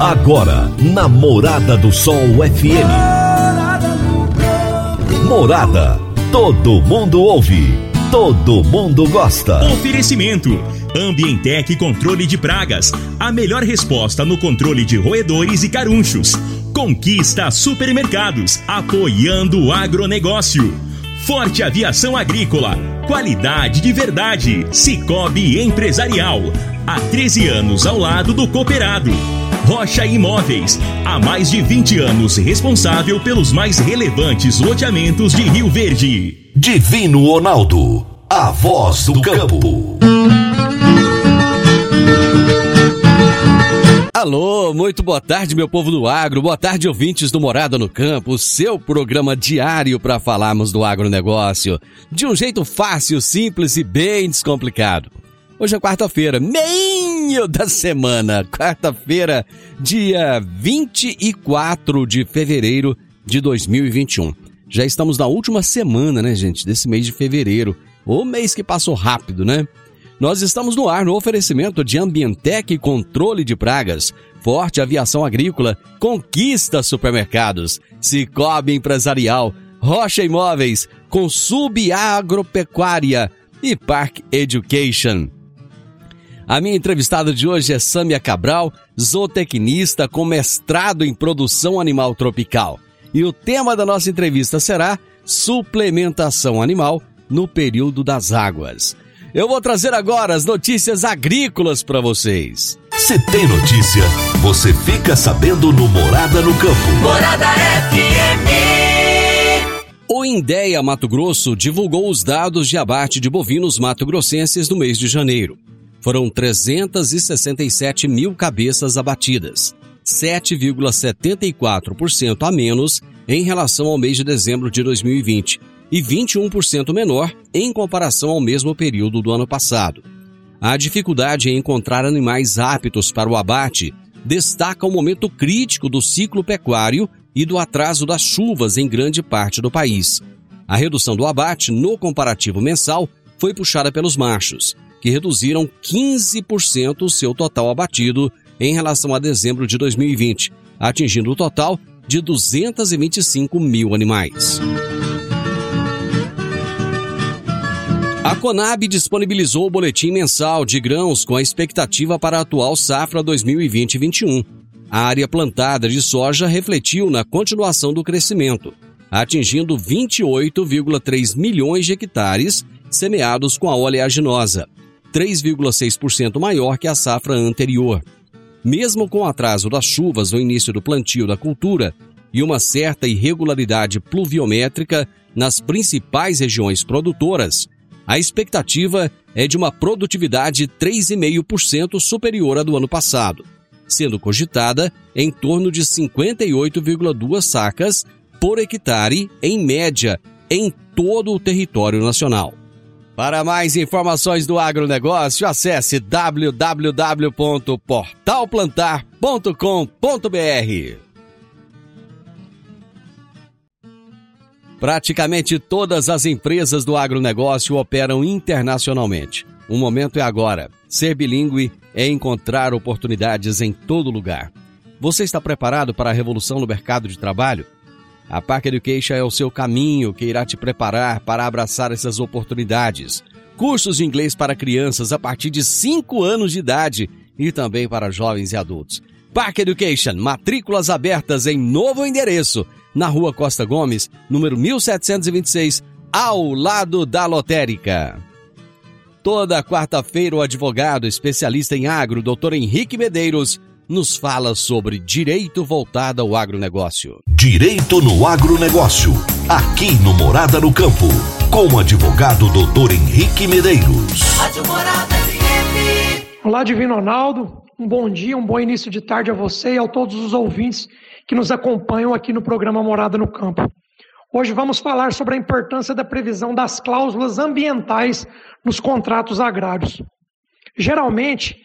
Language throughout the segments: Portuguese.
Agora, na Morada do Sol FM. Morada. Todo mundo ouve. Todo mundo gosta. Oferecimento. Ambientec Controle de Pragas. A melhor resposta no controle de roedores e carunchos. Conquista Supermercados. Apoiando o agronegócio. Forte Aviação Agrícola. Qualidade de verdade. Cicobi Empresarial. Há 13 anos ao lado do cooperado. Rocha Imóveis, há mais de 20 anos responsável pelos mais relevantes loteamentos de Rio Verde. Divino Ronaldo, a voz do campo. Alô, muito boa tarde, meu povo do agro. Boa tarde, ouvintes do Morada no Campo, seu programa diário para falarmos do agronegócio de um jeito fácil, simples e bem descomplicado. Hoje é quarta-feira, meio da semana. Quarta-feira, dia 24 de fevereiro de 2021. Já estamos na última semana, né, gente, desse mês de fevereiro. O mês que passou rápido, né? Nós estamos no ar no oferecimento de Ambientec Controle de Pragas, Forte Aviação Agrícola, Conquista Supermercados, Cicobi Empresarial, Rocha Imóveis, Consub Agropecuária e Park Education. A minha entrevistada de hoje é Sâmia Cabral, zootecnista com mestrado em produção animal tropical. E o tema da nossa entrevista será suplementação animal no período das águas. Eu vou trazer agora as notícias agrícolas para vocês. Se tem notícia, você fica sabendo no Morada no Campo. Morada FM. O Indéia Mato Grosso divulgou os dados de abate de bovinos mato-grossenses no mês de janeiro foram 367 mil cabeças abatidas, 7,74% a menos em relação ao mês de dezembro de 2020 e 21% menor em comparação ao mesmo período do ano passado. A dificuldade em encontrar animais aptos para o abate destaca o momento crítico do ciclo pecuário e do atraso das chuvas em grande parte do país. A redução do abate no comparativo mensal foi puxada pelos machos, que reduziram 15% o seu total abatido em relação a dezembro de 2020, atingindo o total de 225 mil animais. Conab disponibilizou o boletim mensal de grãos com a expectativa para a atual safra 2020-21. A área plantada de soja refletiu na continuação do crescimento, atingindo 28,3 milhões de hectares semeados com a oleaginosa, 3,6% maior que a safra anterior. Mesmo com o atraso das chuvas no início do plantio da cultura e uma certa irregularidade pluviométrica nas principais regiões produtoras, a expectativa é de uma produtividade 3,5% superior à do ano passado, sendo cogitada em torno de 58,2 sacas por hectare, em média, em todo o território nacional. Para mais informações do agronegócio, acesse www.portalplantar.com.br. Praticamente todas as empresas do agronegócio operam internacionalmente. O momento é agora. Ser bilíngue é encontrar oportunidades em todo lugar. Você está preparado para a revolução no mercado de trabalho? A Park Education é o seu caminho que irá te preparar para abraçar essas oportunidades. Cursos de inglês para crianças a partir de 5 anos de idade e também para jovens e adultos. Park Education, matrículas abertas em novo endereço, na Rua Costa Gomes, número 1726, ao lado da lotérica. Toda quarta-feira, o advogado especialista em agro, Dr. Henrique Medeiros, nos fala sobre direito voltado ao agronegócio. Direito no agronegócio, aqui no Morada no Campo, com o advogado doutor Henrique Medeiros. Olá, Divino Ronaldo. Um bom dia, um bom início de tarde a você e a todos os ouvintes que nos acompanham aqui no programa Morada no Campo. Hoje vamos falar sobre a importância da previsão das cláusulas ambientais nos contratos agrários. Geralmente,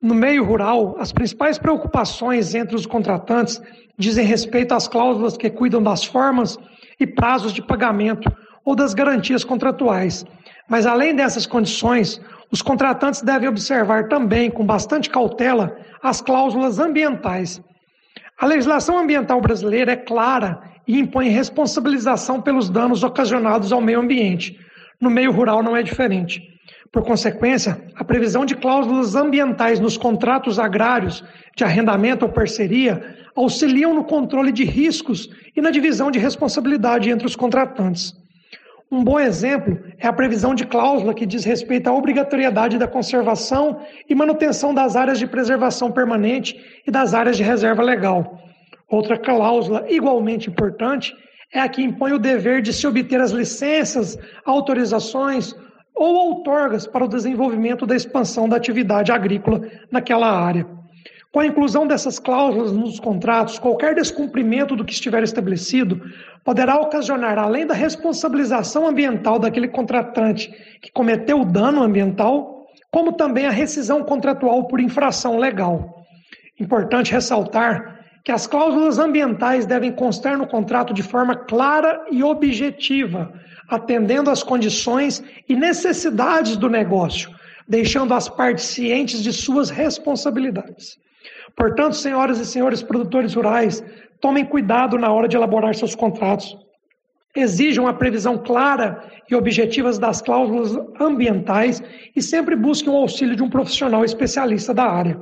no meio rural, as principais preocupações entre os contratantes dizem respeito às cláusulas que cuidam das formas e prazos de pagamento ou das garantias contratuais. Mas além dessas condições, os contratantes devem observar também, com bastante cautela, as cláusulas ambientais. A legislação ambiental brasileira é clara e impõe responsabilização pelos danos ocasionados ao meio ambiente. No meio rural não é diferente. Por consequência, a previsão de cláusulas ambientais nos contratos agrários de arrendamento ou parceria auxiliam no controle de riscos e na divisão de responsabilidade entre os contratantes. Um bom exemplo é a previsão de cláusula que diz respeito à obrigatoriedade da conservação e manutenção das áreas de preservação permanente e das áreas de reserva legal. Outra cláusula igualmente importante é a que impõe o dever de se obter as licenças, autorizações ou outorgas para o desenvolvimento da expansão da atividade agrícola naquela área. Com a inclusão dessas cláusulas nos contratos, qualquer descumprimento do que estiver estabelecido poderá ocasionar, além da responsabilização ambiental daquele contratante que cometeu o dano ambiental, como também a rescisão contratual por infração legal. Importante ressaltar que as cláusulas ambientais devem constar no contrato de forma clara e objetiva, atendendo às condições e necessidades do negócio, deixando as partes cientes de suas responsabilidades. Portanto, senhoras e senhores produtores rurais, tomem cuidado na hora de elaborar seus contratos. Exijam a previsão clara e objetiva das cláusulas ambientais e sempre busquem o auxílio de um profissional especialista da área.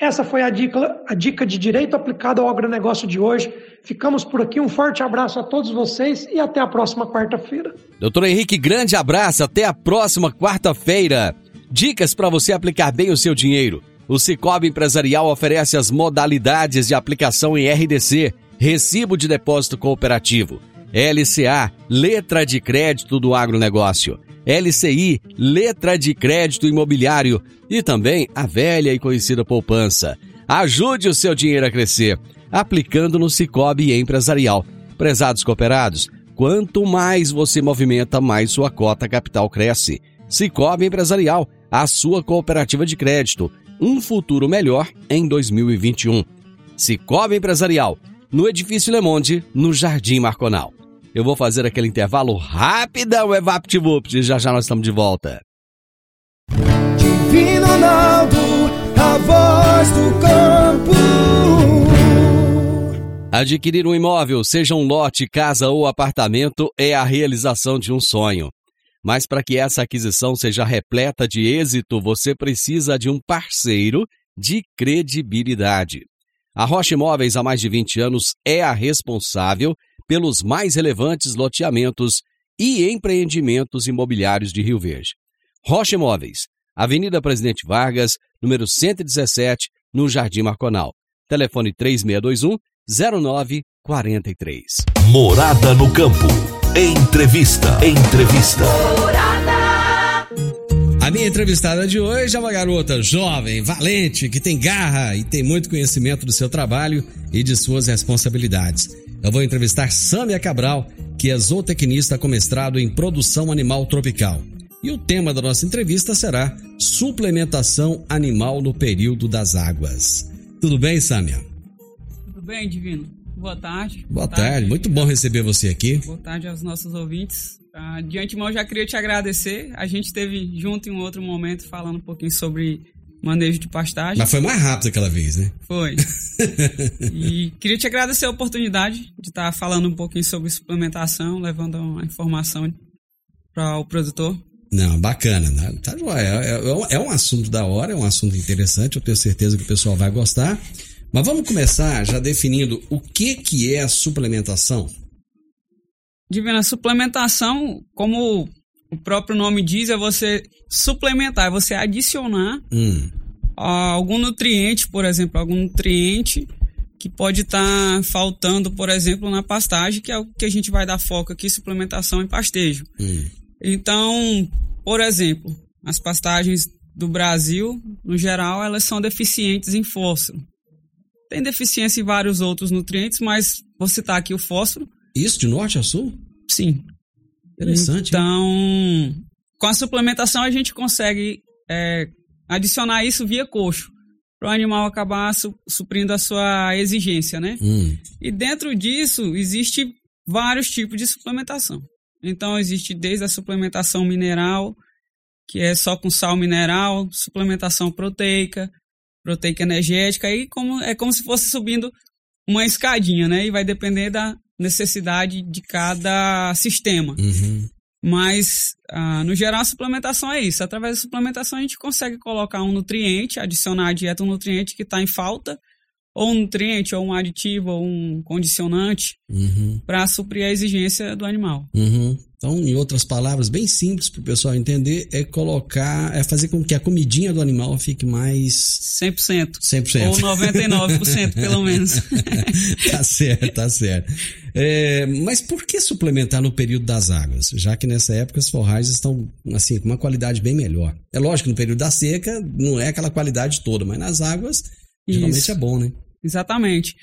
Essa foi a dica, a dica de direito aplicado ao agronegócio de hoje. Ficamos por aqui. Um forte abraço a todos vocês e até a próxima quarta-feira. Doutor Henrique, grande abraço. Até a próxima quarta-feira. Dicas para você aplicar bem o seu dinheiro. O Cicobi Empresarial oferece as modalidades de aplicação em RDC, Recibo de Depósito Cooperativo, LCA, Letra de Crédito do Agronegócio, LCI, Letra de Crédito Imobiliário e também a velha e conhecida poupança. Ajude o seu dinheiro a crescer, aplicando no Cicobi Empresarial. Prezados cooperados, quanto mais você movimenta, mais sua cota capital cresce. Cicobi Empresarial, a sua cooperativa de crédito um futuro melhor em 2021. Cicobi Empresarial, no Edifício Le Monde, no Jardim Marconal. Eu vou fazer aquele intervalo rapidão, EvaptVupt, já já nós estamos de volta. Divino Ronaldo, a voz do campo. Adquirir um imóvel, seja um lote, casa ou apartamento, é a realização de um sonho. Mas para que essa aquisição seja repleta de êxito, você precisa de um parceiro de credibilidade. A Rocha Imóveis, há mais de 20 anos, é a responsável pelos mais relevantes loteamentos e empreendimentos imobiliários de Rio Verde. Rocha Imóveis, Avenida Presidente Vargas, número 117, no Jardim Marconal. Telefone 3621 0943. Morada no campo. Entrevista. Entrevista. A minha entrevistada de hoje é uma garota jovem, valente, que tem garra e tem muito conhecimento do seu trabalho e de suas responsabilidades. Eu vou entrevistar Sâmia Cabral, que é zootecnista com mestrado em produção animal tropical. E o tema da nossa entrevista será suplementação animal no período das águas. Tudo bem, Sâmia? Tudo bem, Divino? Boa tarde. Boa, Boa tarde. tarde. Muito bom receber você aqui. Boa tarde aos nossos ouvintes. Ah, de antemão, já queria te agradecer. A gente esteve junto em um outro momento falando um pouquinho sobre manejo de pastagem. Mas foi mais rápido aquela vez, né? Foi. e queria te agradecer a oportunidade de estar falando um pouquinho sobre suplementação, levando a informação para o produtor. Não, bacana. Né? Tá, é, é, é um assunto da hora, é um assunto interessante. Eu tenho certeza que o pessoal vai gostar. Mas vamos começar já definindo o que, que é a suplementação? Divina, suplementação, como o próprio nome diz, é você suplementar, é você adicionar hum. algum nutriente, por exemplo, algum nutriente que pode estar tá faltando, por exemplo, na pastagem, que é o que a gente vai dar foco aqui, suplementação em pastejo. Hum. Então, por exemplo, as pastagens do Brasil, no geral, elas são deficientes em fósforo. Tem deficiência em vários outros nutrientes, mas vou citar aqui o fósforo. Isso de norte a sul? Sim. Interessante. Então, hein? com a suplementação a gente consegue é, adicionar isso via coxo para o animal acabar su suprindo a sua exigência, né? Hum. E dentro disso existe vários tipos de suplementação. Então existe desde a suplementação mineral, que é só com sal mineral, suplementação proteica, proteica energética, aí como, é como se fosse subindo uma escadinha, né? E vai depender da necessidade de cada sistema. Uhum. Mas, ah, no geral, a suplementação é isso. Através da suplementação, a gente consegue colocar um nutriente, adicionar à dieta um nutriente que está em falta, ou um nutriente, ou um aditivo, ou um condicionante, uhum. para suprir a exigência do animal. Uhum. Então, em outras palavras, bem simples para o pessoal entender, é colocar, é fazer com que a comidinha do animal fique mais. 100%. 100%. Ou 99%, pelo menos. tá certo, tá certo. É, mas por que suplementar no período das águas? Já que nessa época as forragens estão, assim, com uma qualidade bem melhor. É lógico que no período da seca não é aquela qualidade toda, mas nas águas, geralmente Isso. é bom, né? Exatamente.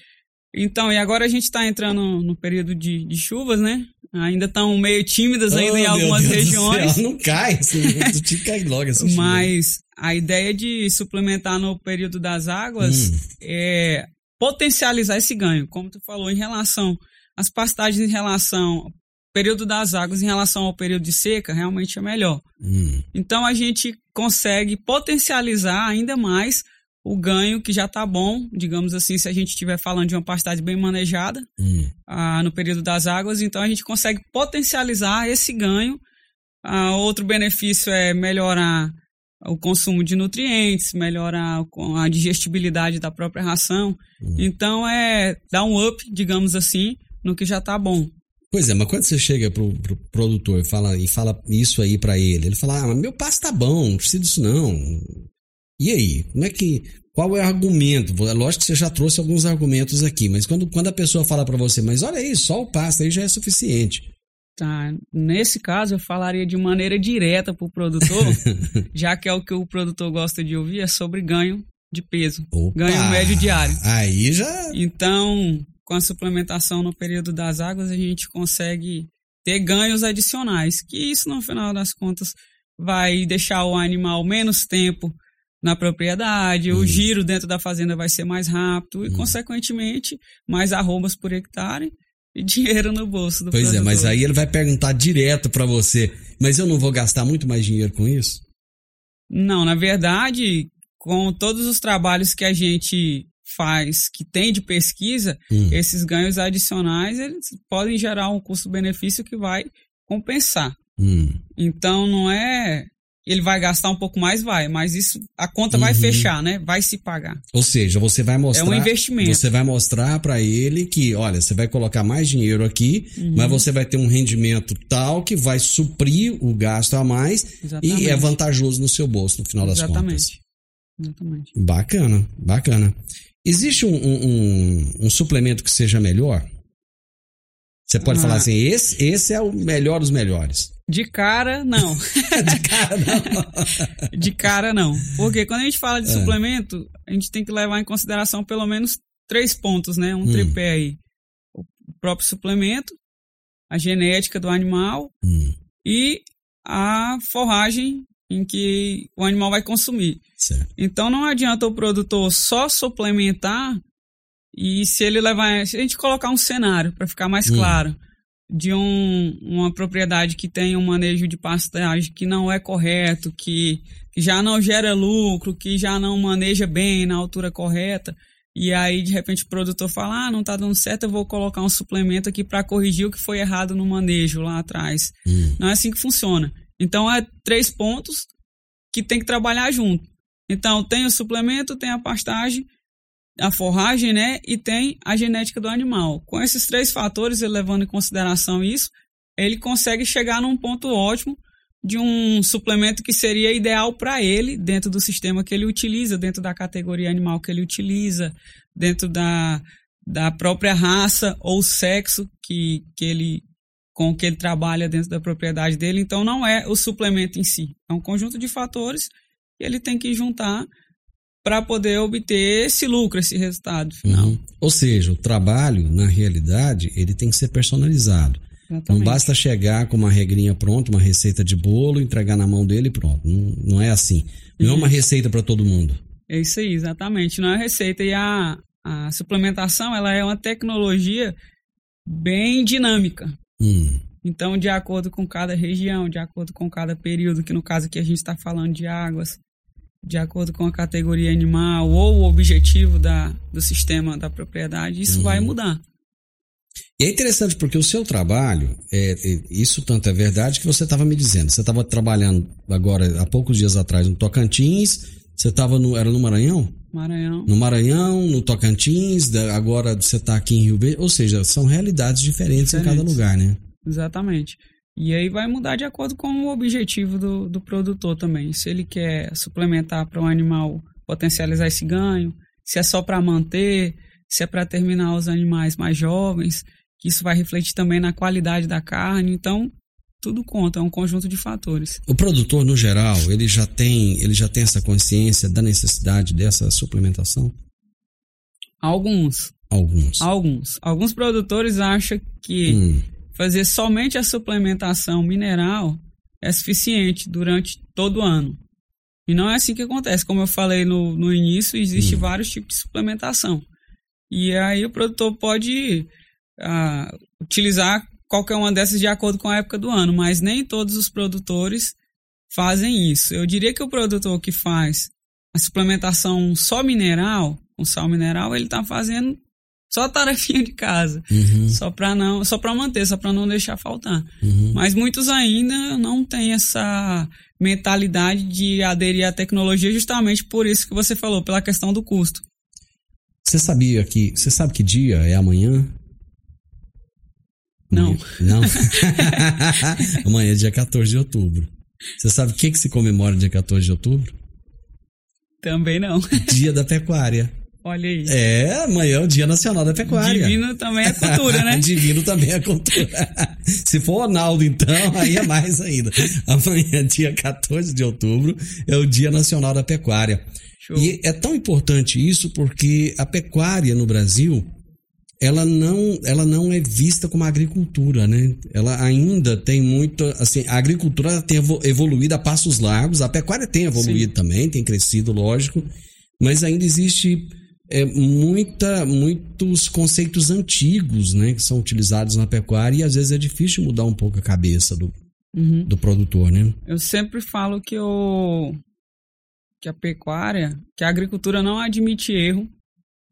Então, e agora a gente está entrando no período de, de chuvas, né? Ainda estão meio tímidas ainda oh, em algumas regiões. Não cai, assim, tu cai logo assim. Mas a ideia de suplementar no período das águas hum. é potencializar esse ganho, como tu falou, em relação às pastagens em relação ao período das águas em relação ao período de seca, realmente é melhor. Hum. Então a gente consegue potencializar ainda mais o ganho que já está bom, digamos assim, se a gente estiver falando de uma pastagem bem manejada hum. ah, no período das águas, então a gente consegue potencializar esse ganho. Ah, outro benefício é melhorar o consumo de nutrientes, melhorar a digestibilidade da própria ração. Hum. Então é dar um up, digamos assim, no que já está bom. Pois é, mas quando você chega pro, pro produtor e fala, e fala isso aí para ele, ele fala, ah, meu pasto tá bom, não precisa disso não. E aí, como é que. Qual é o argumento? É lógico que você já trouxe alguns argumentos aqui, mas quando, quando a pessoa fala para você, mas olha aí, só o pasto aí já é suficiente. Tá, nesse caso eu falaria de maneira direta para o produtor, já que é o que o produtor gosta de ouvir, é sobre ganho de peso, Opa, ganho médio diário. Aí já. Então, com a suplementação no período das águas, a gente consegue ter ganhos adicionais, que isso no final das contas vai deixar o animal menos tempo na propriedade, uhum. o giro dentro da fazenda vai ser mais rápido e, uhum. consequentemente, mais arrobas por hectare e dinheiro no bolso do Pois produtor. é, mas aí ele vai perguntar direto para você, mas eu não vou gastar muito mais dinheiro com isso? Não, na verdade, com todos os trabalhos que a gente faz, que tem de pesquisa, hum. esses ganhos adicionais, eles podem gerar um custo-benefício que vai compensar. Hum. Então não é ele vai gastar um pouco mais, vai, mas isso a conta uhum. vai fechar, né? Vai se pagar. Ou seja, você vai mostrar. É um investimento. Você vai mostrar para ele que, olha, você vai colocar mais dinheiro aqui, uhum. mas você vai ter um rendimento tal que vai suprir o gasto a mais Exatamente. e é vantajoso no seu bolso no final das Exatamente. contas. Exatamente. Bacana, bacana. Existe um, um, um, um suplemento que seja melhor? Você pode ah. falar assim, esse, esse é o melhor dos melhores. De cara, não. de cara, não. de cara, não. Porque quando a gente fala de é. suplemento, a gente tem que levar em consideração pelo menos três pontos, né? Um hum. tripé aí. O próprio suplemento, a genética do animal hum. e a forragem em que o animal vai consumir. Certo. Então não adianta o produtor só suplementar e se ele levar. Se a gente colocar um cenário para ficar mais hum. claro de um, uma propriedade que tem um manejo de pastagem que não é correto, que, que já não gera lucro, que já não maneja bem na altura correta, e aí de repente o produtor fala: ah, não está dando certo, eu vou colocar um suplemento aqui para corrigir o que foi errado no manejo lá atrás. Hum. Não é assim que funciona. Então é três pontos que tem que trabalhar junto. Então tem o suplemento, tem a pastagem a forragem, né? E tem a genética do animal. Com esses três fatores, ele levando em consideração isso, ele consegue chegar num ponto ótimo de um suplemento que seria ideal para ele dentro do sistema que ele utiliza, dentro da categoria animal que ele utiliza, dentro da, da própria raça ou sexo que, que ele com que ele trabalha dentro da propriedade dele. Então não é o suplemento em si, é um conjunto de fatores que ele tem que juntar para poder obter esse lucro, esse resultado. Uhum. Ou seja, o trabalho, na realidade, ele tem que ser personalizado. Exatamente. Não basta chegar com uma regrinha pronta, uma receita de bolo, entregar na mão dele e pronto. Não, não é assim. Não uhum. é uma receita para todo mundo. É isso aí, exatamente. Não é receita. E a, a suplementação, ela é uma tecnologia bem dinâmica. Hum. Então, de acordo com cada região, de acordo com cada período, que no caso aqui a gente está falando de águas, de acordo com a categoria animal ou o objetivo da, do sistema da propriedade, isso uhum. vai mudar. E é interessante porque o seu trabalho, é, é isso tanto é verdade que você estava me dizendo. Você estava trabalhando agora, há poucos dias atrás, no Tocantins, você estava no. Era no Maranhão? Maranhão. No Maranhão, no Tocantins, agora você está aqui em Rio Verde. Ou seja, são realidades diferentes, diferentes, em cada lugar, né? Exatamente. E aí vai mudar de acordo com o objetivo do, do produtor também. Se ele quer suplementar para um animal potencializar esse ganho, se é só para manter, se é para terminar os animais mais jovens, que isso vai refletir também na qualidade da carne. Então, tudo conta, é um conjunto de fatores. O produtor, no geral, ele já tem, ele já tem essa consciência da necessidade dessa suplementação? Alguns. Alguns. Alguns. Alguns produtores acham que hum fazer somente a suplementação mineral é suficiente durante todo o ano. E não é assim que acontece. Como eu falei no, no início, existe hum. vários tipos de suplementação. E aí o produtor pode uh, utilizar qualquer uma dessas de acordo com a época do ano, mas nem todos os produtores fazem isso. Eu diria que o produtor que faz a suplementação só mineral, com sal mineral, ele está fazendo só a tarefinha de casa. Uhum. Só para não, só para manter, só para não deixar faltar. Uhum. Mas muitos ainda não têm essa mentalidade de aderir à tecnologia justamente por isso que você falou, pela questão do custo. Você sabia que, você sabe que dia é amanhã? Não. Não? amanhã é dia 14 de outubro. Você sabe o que, que se comemora dia 14 de outubro? Também não. Dia da pecuária. Olha aí. É, amanhã é o Dia Nacional da Pecuária. Divino também é cultura, né? Divino também é cultura. Se for Ronaldo, então, aí é mais ainda. Amanhã, dia 14 de outubro, é o Dia Nacional da Pecuária. Show. E é tão importante isso porque a pecuária no Brasil, ela não, ela não é vista como agricultura, né? Ela ainda tem muito, assim, a agricultura tem evoluído a passos largos, a pecuária tem evoluído Sim. também, tem crescido, lógico, mas ainda existe é, muita, muitos conceitos antigos, né, que são utilizados na pecuária e às vezes é difícil mudar um pouco a cabeça do, uhum. do produtor, né? Eu sempre falo que o que a pecuária, que a agricultura não admite erro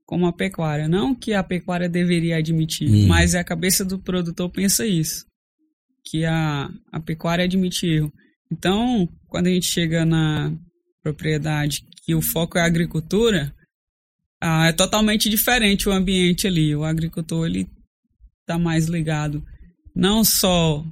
como a pecuária, não que a pecuária deveria admitir, hum. mas a cabeça do produtor pensa isso, que a, a pecuária admite erro. Então, quando a gente chega na propriedade que o foco é a agricultura, ah, é totalmente diferente o ambiente ali. O agricultor ele tá mais ligado não só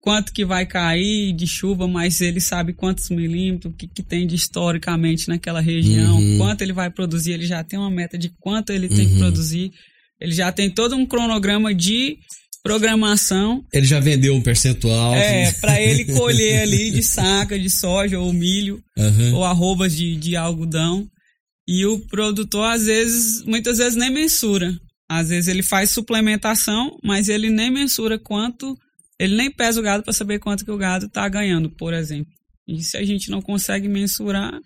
quanto que vai cair de chuva, mas ele sabe quantos milímetros, o que, que tem de historicamente naquela região, uhum. quanto ele vai produzir, ele já tem uma meta de quanto ele tem que uhum. produzir, ele já tem todo um cronograma de programação. Ele já vendeu um percentual. É, para ele colher ali de saca de soja ou milho uhum. ou arrobas de, de algodão. E o produtor, às vezes, muitas vezes nem mensura. Às vezes ele faz suplementação, mas ele nem mensura quanto, ele nem pesa o gado para saber quanto que o gado está ganhando, por exemplo. E se a gente não consegue mensurar,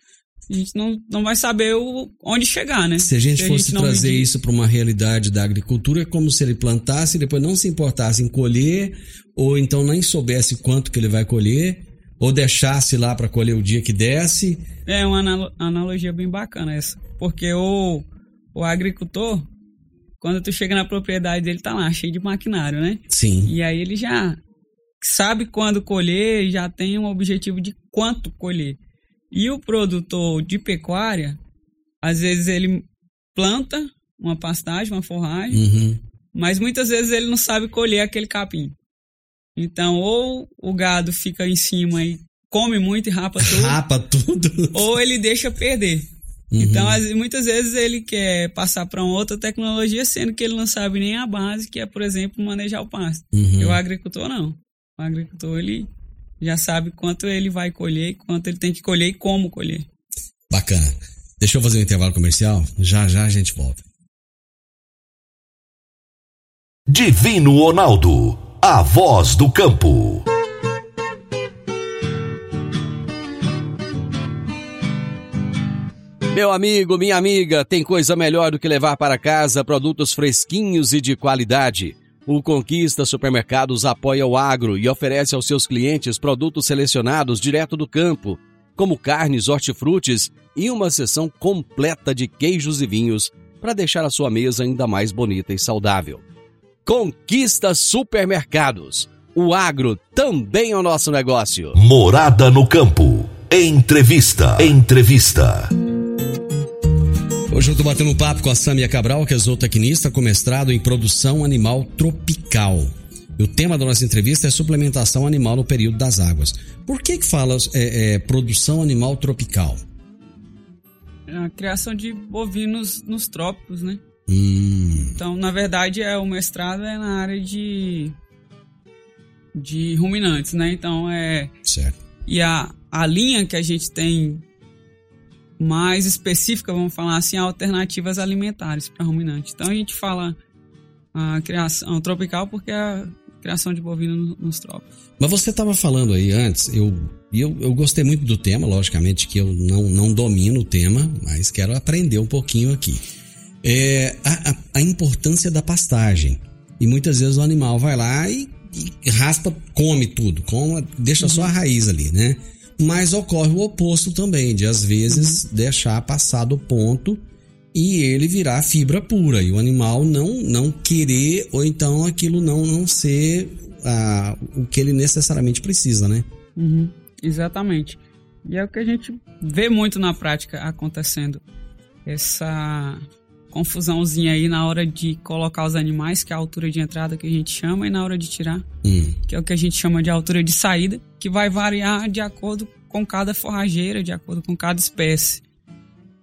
a gente não, não vai saber o, onde chegar, né? Se a gente se fosse a gente trazer medir. isso para uma realidade da agricultura, é como se ele plantasse e depois não se importasse em colher, ou então nem soubesse quanto que ele vai colher, ou deixasse lá para colher o dia que desce. É uma analogia bem bacana essa. Porque o, o agricultor, quando tu chega na propriedade dele, tá lá, cheio de maquinário, né? Sim. E aí ele já sabe quando colher e já tem um objetivo de quanto colher. E o produtor de pecuária, às vezes ele planta uma pastagem, uma forragem, uhum. mas muitas vezes ele não sabe colher aquele capim. Então, ou o gado fica em cima e come muito e rapa tudo. Rapa tudo. Ou ele deixa perder. Uhum. Então, muitas vezes ele quer passar para uma outra tecnologia, sendo que ele não sabe nem a base, que é, por exemplo, manejar o pasto. Uhum. E o agricultor não. O agricultor, ele já sabe quanto ele vai colher, quanto ele tem que colher e como colher. Bacana. Deixa eu fazer um intervalo comercial. Já já a gente volta. Divino Ronaldo a voz do campo. Meu amigo, minha amiga, tem coisa melhor do que levar para casa produtos fresquinhos e de qualidade. O Conquista Supermercados apoia o agro e oferece aos seus clientes produtos selecionados direto do campo como carnes, hortifrutis e uma seção completa de queijos e vinhos para deixar a sua mesa ainda mais bonita e saudável. Conquista Supermercados. O agro também é o nosso negócio. Morada no campo. Entrevista. Entrevista. Hoje eu estou batendo um papo com a Samia Cabral, que é zootecnista com mestrado em produção animal tropical. E o tema da nossa entrevista é suplementação animal no período das águas. Por que que fala é, é, produção animal tropical? É a criação de bovinos nos trópicos, né? Hum. Então, na verdade, é o mestrado é na área de de ruminantes, né? Então é certo. E a, a linha que a gente tem mais específica, vamos falar assim, alternativas alimentares para ruminante. Então a gente fala a criação tropical porque é a criação de bovino nos trópicos. Mas você estava falando aí antes, eu, eu, eu gostei muito do tema, logicamente que eu não, não domino o tema, mas quero aprender um pouquinho aqui. É, a, a, a importância da pastagem. E muitas vezes o animal vai lá e, e raspa, come tudo, come, deixa uhum. só a raiz ali, né? Mas ocorre o oposto também, de às vezes uhum. deixar passar do ponto e ele virar fibra pura e o animal não não querer ou então aquilo não não ser ah, o que ele necessariamente precisa, né? Uhum, exatamente. E é o que a gente vê muito na prática acontecendo. Essa confusãozinha aí na hora de colocar os animais, que é a altura de entrada que a gente chama, e na hora de tirar, hum. que é o que a gente chama de altura de saída, que vai variar de acordo com cada forrageira, de acordo com cada espécie.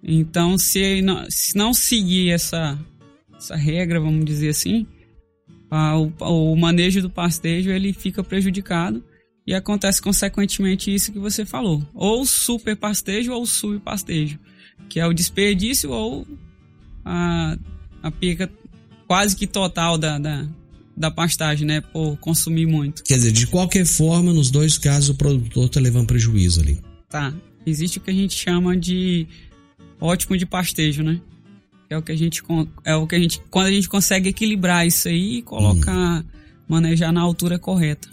Então, se não, se não seguir essa, essa regra, vamos dizer assim, a, o, o manejo do pastejo ele fica prejudicado e acontece consequentemente isso que você falou, ou super pastejo ou subpastejo, que é o desperdício ou a, a perca quase que total da, da, da pastagem, né, por consumir muito. Quer dizer, de qualquer forma, nos dois casos o produtor está levando prejuízo ali. Tá. Existe o que a gente chama de ótimo de pastejo, né? É o que a gente é o que a gente quando a gente consegue equilibrar isso aí e colocar uhum. manejar na altura correta,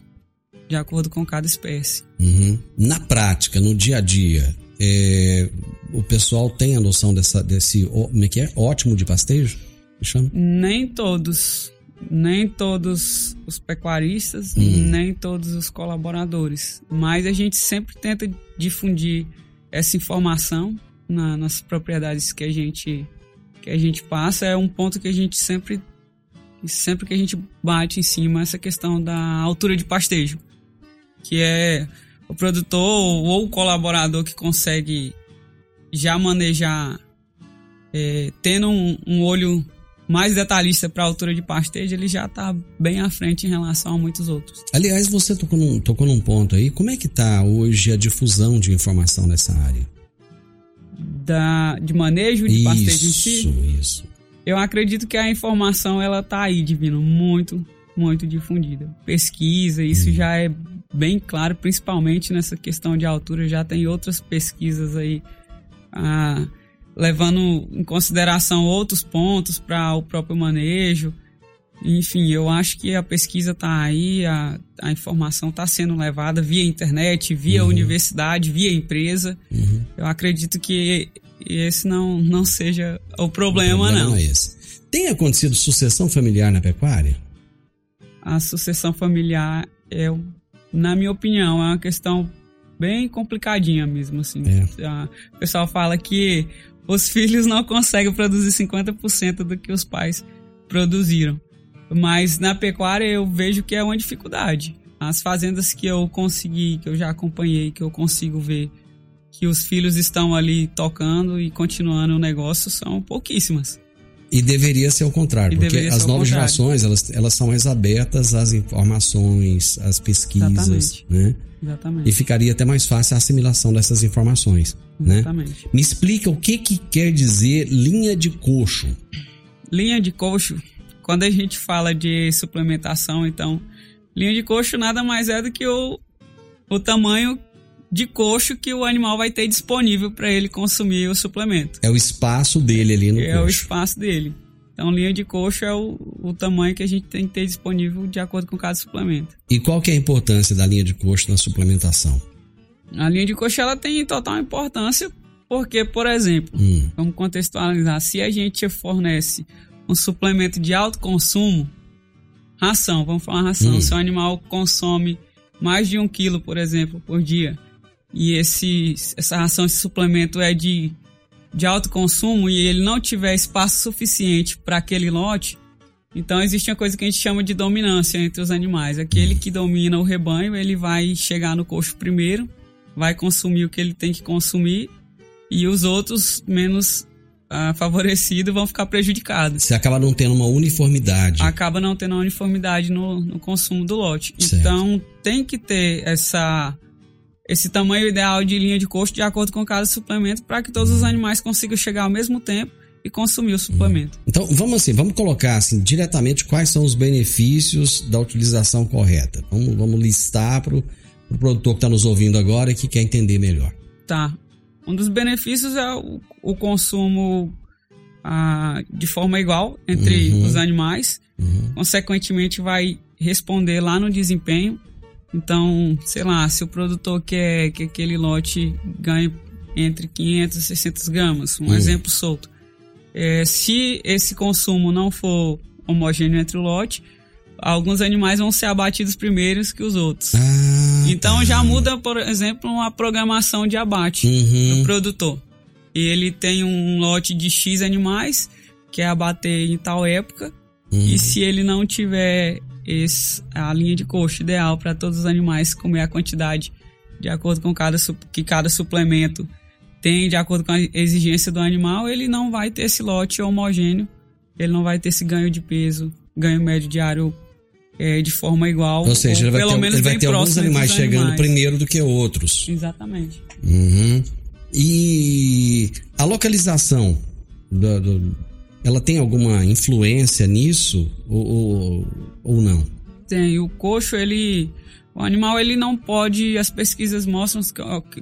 de acordo com cada espécie. Uhum. Na prática, no dia a dia, é, o pessoal tem a noção dessa desse como é que é ótimo de pastejo? Chama? Nem todos, nem todos os pecuaristas, uhum. nem todos os colaboradores, mas a gente sempre tenta difundir essa informação na, nas propriedades que a gente que a gente passa é um ponto que a gente sempre sempre que a gente bate em cima essa questão da altura de pastejo, que é o produtor ou o colaborador que consegue já manejar é, tendo um, um, olho mais detalhista para a altura de pastejo, ele já está bem à frente em relação a muitos outros. Aliás, você tocou num, tocou num ponto aí. Como é que está hoje a difusão de informação nessa área? da, de manejo de pastejo em si. Isso, isso. Eu acredito que a informação ela tá aí, Divino, muito, muito difundida. Pesquisa, isso hum. já é bem claro, principalmente nessa questão de altura, já tem outras pesquisas aí ah, levando em consideração outros pontos para o próprio manejo. Enfim, eu acho que a pesquisa está aí, a, a informação está sendo levada via internet, via uhum. universidade, via empresa. Uhum. Eu acredito que esse não, não seja o problema, o problema não. não é esse. Tem acontecido sucessão familiar na pecuária? A sucessão familiar é, na minha opinião, é uma questão bem complicadinha mesmo, assim. É. O pessoal fala que os filhos não conseguem produzir 50% do que os pais produziram. Mas na pecuária eu vejo que é uma dificuldade. As fazendas que eu consegui, que eu já acompanhei, que eu consigo ver que os filhos estão ali tocando e continuando o negócio são pouquíssimas. E deveria ser o contrário, e porque as novas gerações elas, elas são mais abertas às informações, às pesquisas, Exatamente. né? Exatamente. E ficaria até mais fácil a assimilação dessas informações, né? Exatamente. né? Me explica o que, que quer dizer linha de coxo. Linha de coxo quando a gente fala de suplementação, então, linha de coxo nada mais é do que o, o tamanho de coxo que o animal vai ter disponível para ele consumir o suplemento. É o espaço dele ali no é coxo. É o espaço dele. Então, linha de coxo é o, o tamanho que a gente tem que ter disponível de acordo com cada suplemento. E qual que é a importância da linha de coxo na suplementação? A linha de coxa ela tem total importância porque, por exemplo, hum. vamos contextualizar, se a gente fornece um suplemento de alto consumo, ração, vamos falar ração, hum. se o animal consome mais de um quilo, por exemplo, por dia, e esse, essa ração, esse suplemento é de, de alto consumo e ele não tiver espaço suficiente para aquele lote, então existe uma coisa que a gente chama de dominância entre os animais. Aquele que domina o rebanho, ele vai chegar no coxo primeiro, vai consumir o que ele tem que consumir e os outros menos ah, favorecidos vão ficar prejudicados. Você acaba não tendo uma uniformidade. Acaba não tendo uma uniformidade no, no consumo do lote. Certo. Então tem que ter essa esse tamanho ideal de linha de coxo de acordo com cada suplemento para que todos os animais consigam chegar ao mesmo tempo e consumir o suplemento. Então, vamos assim, vamos colocar assim diretamente quais são os benefícios da utilização correta. Vamos, vamos listar para o pro produtor que está nos ouvindo agora e que quer entender melhor. Tá. Um dos benefícios é o, o consumo ah, de forma igual entre uhum. os animais. Uhum. Consequentemente, vai responder lá no desempenho. Então, sei lá, se o produtor quer que aquele lote ganhe entre 500 e 600 gramas, um uhum. exemplo solto. É, se esse consumo não for homogêneo entre o lote, alguns animais vão ser abatidos primeiros que os outros. Ah, então tá. já muda, por exemplo, a programação de abate uhum. do produtor. Ele tem um lote de X animais, que é abater em tal época, uhum. e se ele não tiver esse, a linha de coxo ideal para todos os animais comer a quantidade de acordo com cada, que cada suplemento tem, de acordo com a exigência do animal, ele não vai ter esse lote homogêneo, ele não vai ter esse ganho de peso, ganho médio diário é, de forma igual. Ou seja, ou ele vai pelo ter, menos ele vai ter alguns animais chegando animais. primeiro do que outros. Exatamente. Uhum. E a localização do, do, ela tem alguma influência nisso ou, ou, ou não? Tem. O coxo, ele. O animal ele não pode, as pesquisas mostram,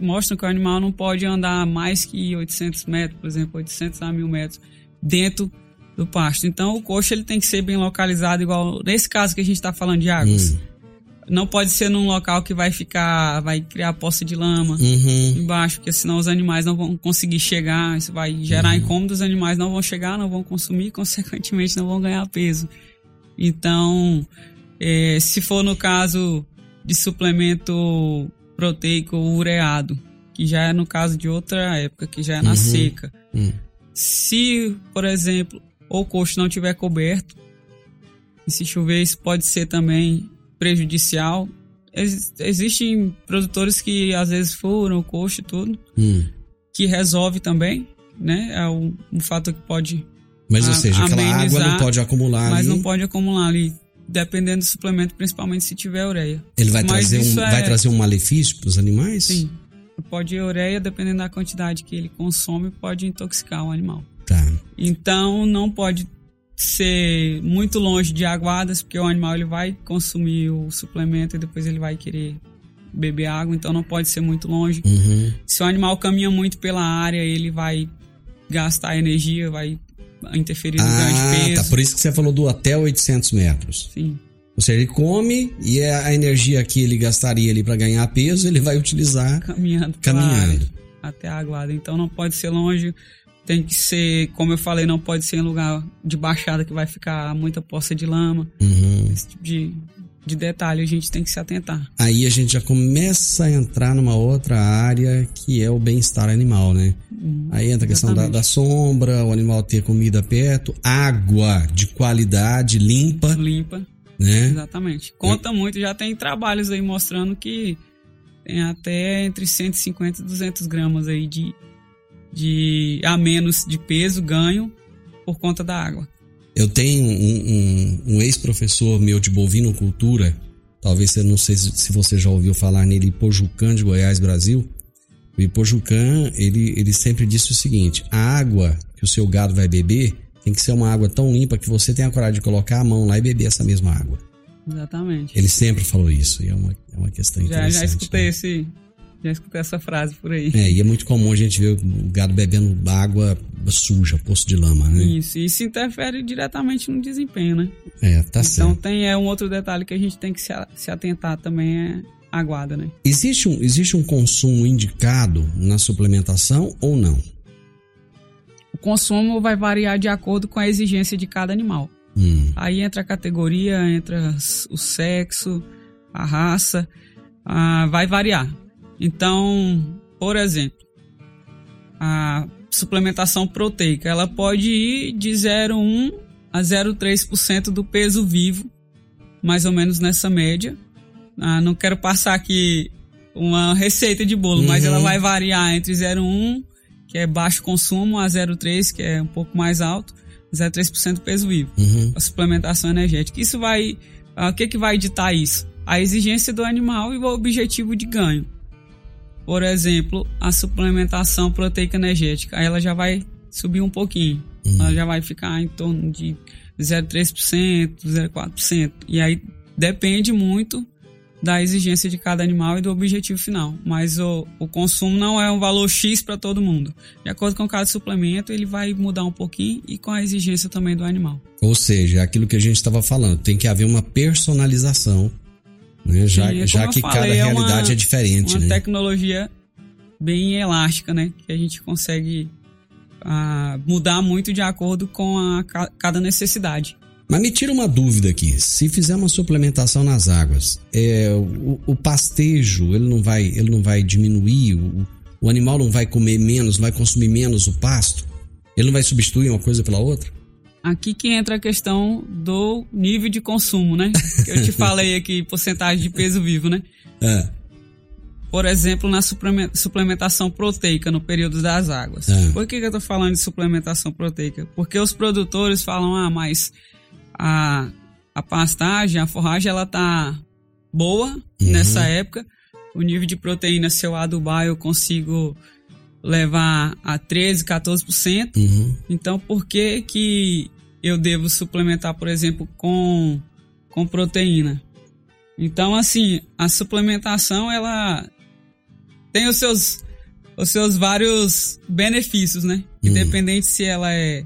mostram que o animal não pode andar mais que 800 metros, por exemplo, 800 a 1000 metros dentro do pasto. Então o coxo ele tem que ser bem localizado, igual nesse caso que a gente está falando de águas. Hum. Não pode ser num local que vai ficar, vai criar poça de lama uhum. embaixo, porque senão os animais não vão conseguir chegar, isso vai gerar uhum. incômodo, os animais não vão chegar, não vão consumir, consequentemente não vão ganhar peso. Então, é, se for no caso de suplemento proteico ureado, que já é no caso de outra época, que já é na uhum. seca. Uhum. Se, por exemplo, o coxo não tiver coberto. E se chover, isso pode ser também prejudicial. Ex existem produtores que às vezes furam o coxo e tudo, hum. que resolve também, né? É um, um fator que pode. Mas, ou seja, aquela água não pode acumular Mas ali. não pode acumular ali, dependendo do suplemento, principalmente se tiver ureia. Ele vai, trazer um, é... vai trazer um malefício para os animais? Sim. Pode ureia, dependendo da quantidade que ele consome, pode intoxicar o animal. Tá. Então não pode ser muito longe de aguadas, porque o animal ele vai consumir o suplemento e depois ele vai querer beber água, então não pode ser muito longe. Uhum. Se o animal caminha muito pela área, ele vai gastar energia, vai interferir no ah, ganho de peso. Tá, por isso que você falou do até 800 metros. Sim. Ou seja, ele come e é a energia que ele gastaria ali para ganhar peso, ele vai utilizar caminhando, caminhando. até a aguada. Então não pode ser longe tem que ser, como eu falei, não pode ser em lugar de baixada que vai ficar muita poça de lama. Uhum. Esse tipo de, de detalhe a gente tem que se atentar. Aí a gente já começa a entrar numa outra área que é o bem-estar animal, né? Uhum, Aí entra a questão da, da, sombra, o animal ter comida perto, água de qualidade, limpa. Limpa. Né? Exatamente. Conta é. muito, já tem trabalhos aí mostrando que tem até entre 150 e 200 gramas aí de de a menos de peso ganho por conta da água. Eu tenho um, um, um ex-professor meu de bovinocultura, talvez você não sei se você já ouviu falar nele, Ipojucan de Goiás, Brasil. O Ipojucan, ele, ele sempre disse o seguinte: a água que o seu gado vai beber tem que ser uma água tão limpa que você tenha coragem de colocar a mão lá e beber essa mesma água. Exatamente. Ele sempre falou isso, e é uma, é uma questão interessante. Já, já escutei né? esse, já escutei essa frase por aí. É, e é muito comum a gente ver o gado bebendo água suja, poço de lama, né? Isso, e isso interfere diretamente no desempenho, né? É, tá então, certo. Então tem é um outro detalhe que a gente tem que se, se atentar também é aguada, né? Existe um, existe um consumo indicado na suplementação ou não? O consumo vai variar de acordo com a exigência de cada animal. Hum. Aí entra a categoria, entra o sexo, a raça, ah, vai variar. Então, por exemplo, a suplementação proteica, ela pode ir de 0,1 a 0,3% do peso vivo, mais ou menos nessa média. Ah, não quero passar aqui uma receita de bolo, uhum. mas ela uhum. vai variar entre 0,1, que é baixo consumo, a 0,3, que é um pouco mais alto, 0,3% do peso vivo. Uhum. A suplementação energética. Isso vai. Ah, o que, que vai editar isso? A exigência do animal e o objetivo de ganho. Por exemplo, a suplementação proteica energética. Aí ela já vai subir um pouquinho. Uhum. Ela já vai ficar em torno de 0,3%, 0,4%. E aí depende muito da exigência de cada animal e do objetivo final. Mas o, o consumo não é um valor X para todo mundo. De acordo com cada suplemento, ele vai mudar um pouquinho e com a exigência também do animal. Ou seja, é aquilo que a gente estava falando, tem que haver uma personalização, né? já, Sim, já que falei, cada realidade é, uma, é diferente. Uma né? tecnologia bem elástica, né? Que a gente consegue uh, mudar muito de acordo com a, cada necessidade. Mas me tira uma dúvida aqui. Se fizer uma suplementação nas águas, é, o, o, pastejo ele não vai, ele não vai diminuir, o, o animal não vai comer menos, não vai consumir menos o pasto? Ele não vai substituir uma coisa pela outra? Aqui que entra a questão do nível de consumo, né? Que eu te falei aqui, porcentagem de peso vivo, né? É. Por exemplo, na suplementação proteica no período das águas. É. Por que, que eu tô falando de suplementação proteica? Porque os produtores falam, ah, mas a, a pastagem, a forragem, ela tá boa uhum. nessa época. O nível de proteína, se eu adubar, eu consigo levar a 13, 14%. Uhum. Então, por que que eu devo suplementar, por exemplo, com, com proteína? Então, assim, a suplementação, ela tem os seus, os seus vários benefícios, né? Uhum. Independente se ela é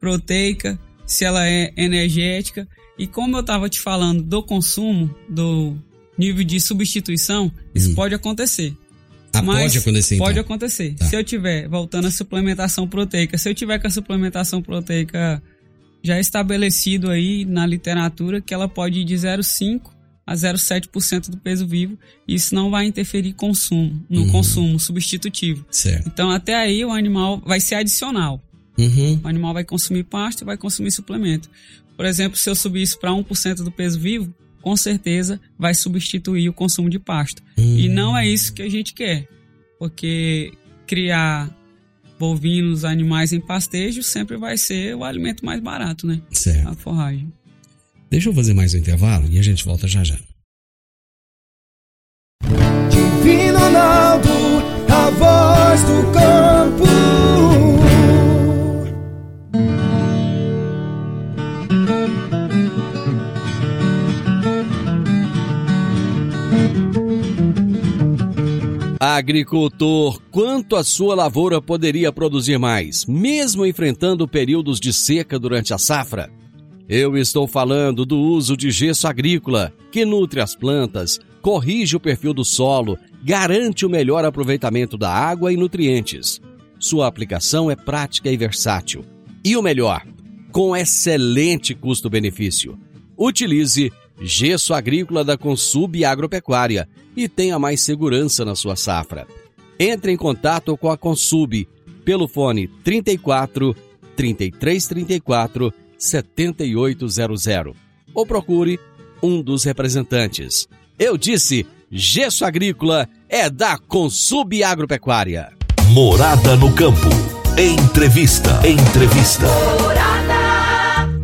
proteica, se ela é energética. E como eu estava te falando do consumo, do nível de substituição, isso hum. pode acontecer. Ah, pode acontecer. Então. Pode acontecer. Tá. Se eu tiver, voltando à suplementação proteica, se eu tiver com a suplementação proteica já estabelecido aí na literatura que ela pode ir de 0,5 a 0,7% do peso vivo, isso não vai interferir consumo, no uhum. consumo substitutivo. Certo. Então até aí o animal vai ser adicional. Uhum. O animal vai consumir pasto e vai consumir suplemento. Por exemplo, se eu subir isso para 1% do peso vivo, com certeza vai substituir o consumo de pasto. Uhum. E não é isso que a gente quer, porque criar bovinos, animais em pastejo sempre vai ser o alimento mais barato, né? Certo. A forragem. Deixa eu fazer mais um intervalo e a gente volta já já. Divino Ronaldo, a voz do campo. Agricultor, quanto a sua lavoura poderia produzir mais, mesmo enfrentando períodos de seca durante a safra? Eu estou falando do uso de gesso agrícola, que nutre as plantas, corrige o perfil do solo, garante o melhor aproveitamento da água e nutrientes. Sua aplicação é prática e versátil. E o melhor, com excelente custo-benefício. Utilize gesso agrícola da Consub Agropecuária e tenha mais segurança na sua safra. Entre em contato com a Consub pelo fone 34 3334 7800 ou procure um dos representantes. Eu disse, gesso agrícola é da Consub Agropecuária. Morada no campo. Entrevista. Entrevista.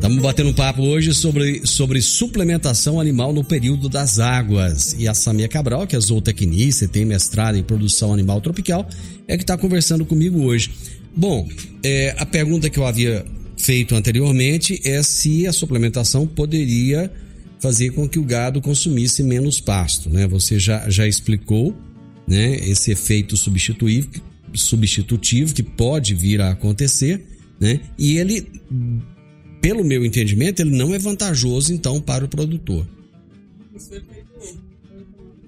Estamos batendo um papo hoje sobre, sobre suplementação animal no período das águas. E a Samia Cabral, que é zootecnista e tem mestrado em produção animal tropical, é que está conversando comigo hoje. Bom, é, a pergunta que eu havia feito anteriormente é se a suplementação poderia fazer com que o gado consumisse menos pasto, né? Você já, já explicou, né? Esse efeito substitutivo, substitutivo que pode vir a acontecer, né? E ele pelo meu entendimento, ele não é vantajoso então para o produtor.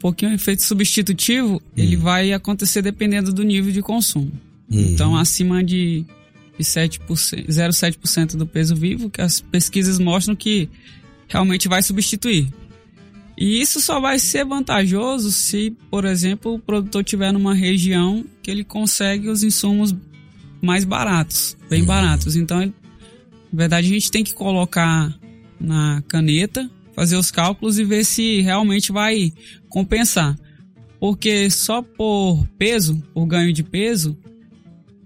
pouquinho, o efeito substitutivo, hum. ele vai acontecer dependendo do nível de consumo. Uhum. Então, acima de, de 0,7% do peso vivo, que as pesquisas mostram que realmente vai substituir. E isso só vai ser vantajoso se, por exemplo, o produtor tiver numa região que ele consegue os insumos mais baratos, bem uhum. baratos. Então, na verdade, a gente tem que colocar na caneta, fazer os cálculos e ver se realmente vai compensar. Porque só por peso, por ganho de peso,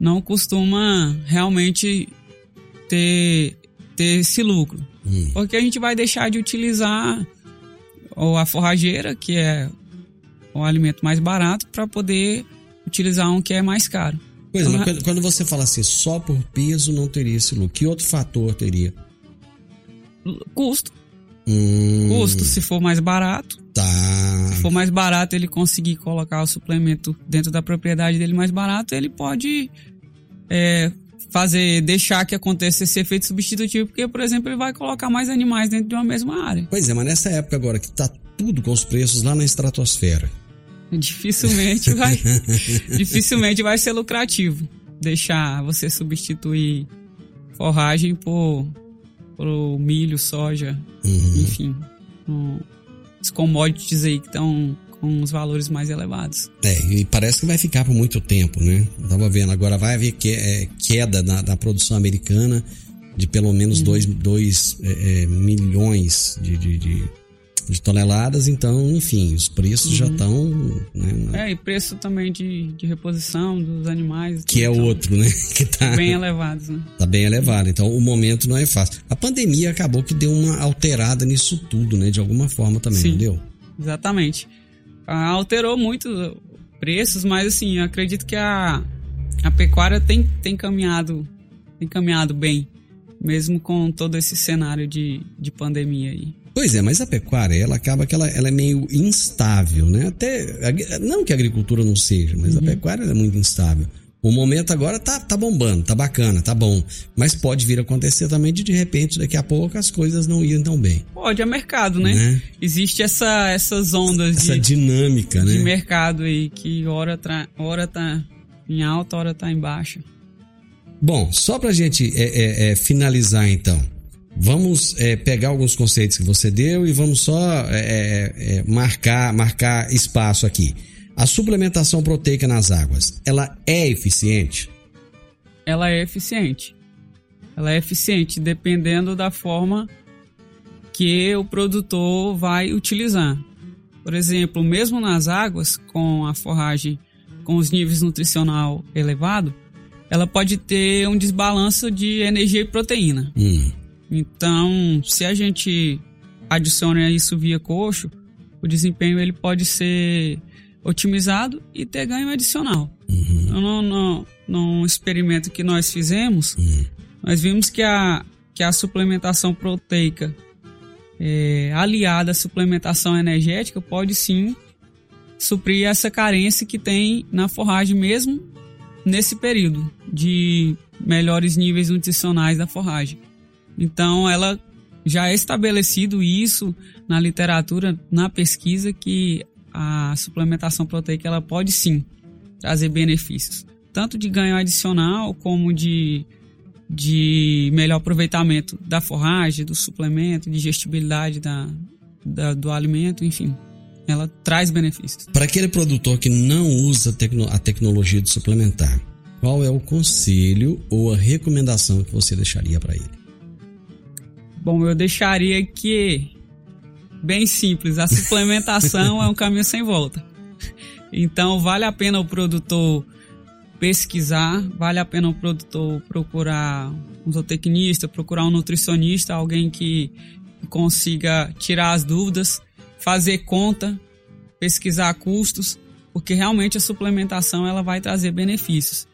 não costuma realmente ter, ter esse lucro. Hum. Porque a gente vai deixar de utilizar a forrageira, que é o alimento mais barato, para poder utilizar um que é mais caro. Pois então, mas quando você fala assim, só por peso não teria esse lucro, que outro fator teria? Custo. Hum. Custo, se for mais barato. Tá. Se for mais barato, ele conseguir colocar o suplemento dentro da propriedade dele mais barato, ele pode é, fazer, deixar que aconteça esse efeito substitutivo, porque, por exemplo, ele vai colocar mais animais dentro de uma mesma área. Pois é, mas nessa época agora que tá tudo com os preços lá na estratosfera. Dificilmente vai, dificilmente vai ser lucrativo deixar você substituir forragem por, por milho, soja, uhum. enfim, um, os commodities aí que estão com os valores mais elevados. É, e parece que vai ficar por muito tempo, né? Eu tava vendo, agora vai haver é, queda na, na produção americana de pelo menos 2 uhum. é, é, milhões de, de, de, de, toneladas, então, enfim, os preços uhum. já estão. Né, É, e preço também de, de reposição dos animais. Que é outro, né? Que tá bem elevados, né? Tá bem elevado, então o momento não é fácil. A pandemia acabou que deu uma alterada nisso tudo, né? De alguma forma também, Sim, não deu? Exatamente. Ah, alterou muito preços, mas assim, acredito que a, a pecuária tem, tem caminhado tem caminhado bem, mesmo com todo esse cenário de, de pandemia aí. Pois é, mas a pecuária, ela acaba que ela, ela é meio instável, né? Até, não que a agricultura não seja, mas uhum. a pecuária é muito instável. O momento agora tá, tá bombando, tá bacana, tá bom. Mas pode vir a acontecer também de de repente, daqui a pouco, as coisas não irem tão bem. Pode, é mercado, né? né? Existe essa, essas ondas essa de, dinâmica, de né? mercado aí, que hora, tra, hora tá em alta, hora tá em baixa. Bom, só pra gente é, é, é, finalizar então. Vamos é, pegar alguns conceitos que você deu e vamos só é, é, marcar, marcar espaço aqui. A suplementação proteica nas águas, ela é eficiente? Ela é eficiente. Ela é eficiente dependendo da forma que o produtor vai utilizar. Por exemplo, mesmo nas águas, com a forragem com os níveis nutricional elevado, ela pode ter um desbalanço de energia e proteína. Hum. Então, se a gente adiciona isso via coxo, o desempenho ele pode ser otimizado e ter ganho adicional. Uhum. No, no, no, experimento que nós fizemos, uhum. nós vimos que a, que a suplementação proteica é, aliada à suplementação energética pode sim suprir essa carência que tem na forragem mesmo nesse período de melhores níveis nutricionais da forragem. Então ela já é estabelecido isso na literatura, na pesquisa que a suplementação proteica ela pode sim trazer benefícios, tanto de ganho adicional como de, de melhor aproveitamento da forragem, do suplemento, digestibilidade da, da do alimento, enfim. Ela traz benefícios. Para aquele produtor que não usa a tecnologia de suplementar, qual é o conselho ou a recomendação que você deixaria para ele? Bom, eu deixaria que bem simples. A suplementação é um caminho sem volta. Então, vale a pena o produtor pesquisar, vale a pena o produtor procurar um zootecnista, procurar um nutricionista, alguém que consiga tirar as dúvidas, fazer conta, pesquisar custos, porque realmente a suplementação ela vai trazer benefícios.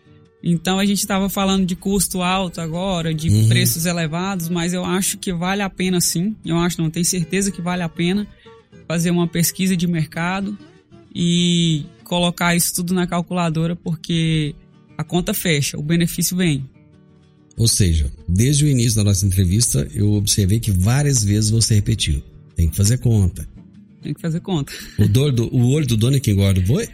Então a gente estava falando de custo alto agora, de uhum. preços elevados, mas eu acho que vale a pena sim. Eu acho, não tenho certeza que vale a pena fazer uma pesquisa de mercado e colocar isso tudo na calculadora, porque a conta fecha, o benefício vem. Ou seja, desde o início da nossa entrevista, eu observei que várias vezes você repetiu: tem que fazer conta. Tem que fazer conta. O, do, o olho do dono é que engorda o boi?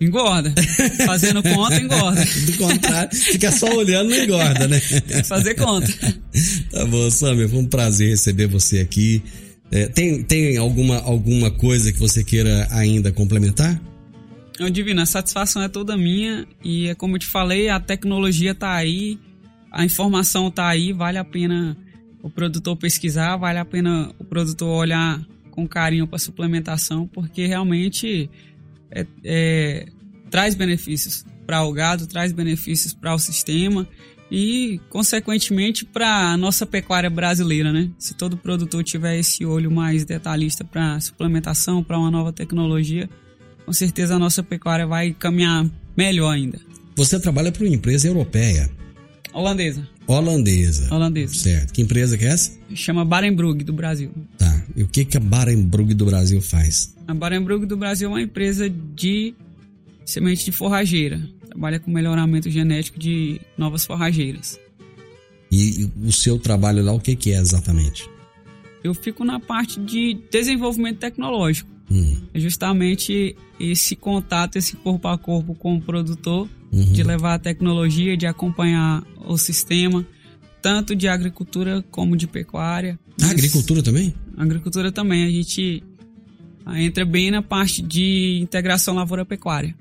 Engorda. Fazendo conta, engorda. Do contrário, fica só olhando não engorda, né? Tem que fazer conta. Tá bom, Samir, foi um prazer receber você aqui. É, tem tem alguma, alguma coisa que você queira ainda complementar? Não, Divino, a satisfação é toda minha e é como eu te falei, a tecnologia tá aí, a informação tá aí, vale a pena o produtor pesquisar, vale a pena o produtor olhar com carinho para suplementação, porque realmente é, é, traz benefícios para o gado, traz benefícios para o sistema e, consequentemente, para a nossa pecuária brasileira, né? Se todo produtor tiver esse olho mais detalhista para suplementação, para uma nova tecnologia, com certeza a nossa pecuária vai caminhar melhor ainda. Você trabalha para uma empresa europeia. Holandesa. Holandesa. Holandesa. Certo. Que empresa que é essa? Chama Barenbrug do Brasil. Tá. E o que, que a Barenbrug do Brasil faz? A Barenbrug do Brasil é uma empresa de semente de forrageira. Trabalha com melhoramento genético de novas forrageiras. E, o seu trabalho lá, o que, que é exatamente? Eu fico na parte de desenvolvimento tecnológico. Hum. É justamente esse contato, esse corpo a corpo com o produtor, uhum. de levar a tecnologia, de acompanhar o sistema, tanto de agricultura como de pecuária. Ah, agricultura também? Agricultura também. A gente entra bem na parte de integração lavoura-pecuária.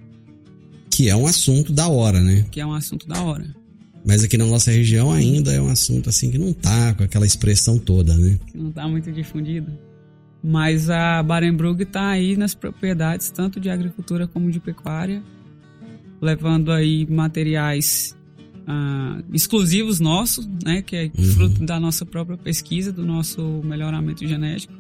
Que é um assunto da hora, né? Que é um assunto da hora. Mas aqui na nossa região ainda é um assunto assim que não tá com aquela expressão toda, né? Não tá muito difundido. Mas a Barenbrug está aí nas propriedades tanto de agricultura como de pecuária, levando aí materiais uh, exclusivos nossos, né, que é uhum. fruto da nossa própria pesquisa, do nosso melhoramento genético,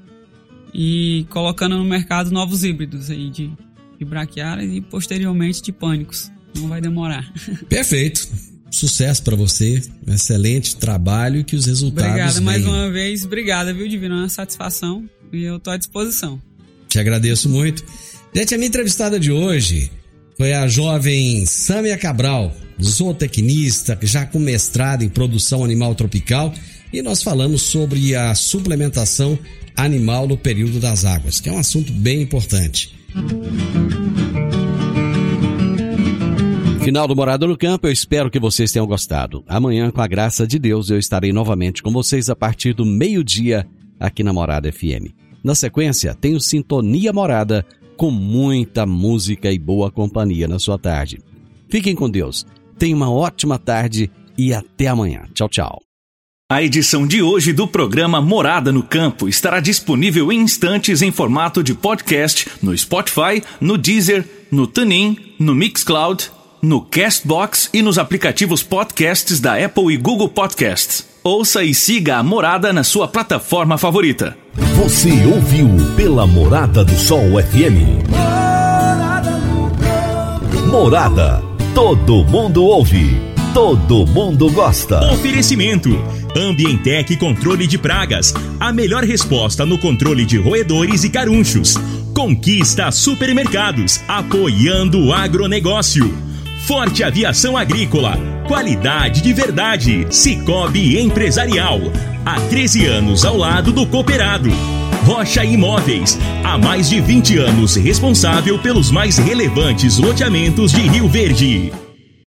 e colocando no mercado novos híbridos aí de, de braquiárias e posteriormente de pânicos. Não vai demorar. Perfeito. Sucesso para você, excelente trabalho e que os resultados. Obrigada mais uma vez, obrigada, viu, Divino? É uma satisfação e eu tô à disposição. Te agradeço muito. Gente, a minha entrevistada de hoje foi a jovem Sâmia Cabral, zootecnista, já com mestrado em produção animal tropical, e nós falamos sobre a suplementação animal no período das águas, que é um assunto bem importante. Final do Morada no Campo, eu espero que vocês tenham gostado. Amanhã, com a graça de Deus, eu estarei novamente com vocês a partir do meio-dia aqui na Morada FM. Na sequência, tenho Sintonia Morada com muita música e boa companhia na sua tarde. Fiquem com Deus. Tenham uma ótima tarde e até amanhã. Tchau, tchau. A edição de hoje do programa Morada no Campo estará disponível em instantes em formato de podcast no Spotify, no Deezer, no TuneIn, no Mixcloud, no Castbox e nos aplicativos podcasts da Apple e Google Podcasts. Ouça e siga a Morada na sua plataforma favorita. Você ouviu pela Morada do Sol FM. Morada. Todo mundo ouve. Todo mundo gosta. Oferecimento: Ambientec Controle de Pragas. A melhor resposta no controle de roedores e carunchos. Conquista Supermercados. Apoiando o agronegócio. Forte Aviação Agrícola. Qualidade de verdade. Cicobi Empresarial. Há 13 anos ao lado do cooperado. Rocha Imóveis. Há mais de 20 anos responsável pelos mais relevantes loteamentos de Rio Verde.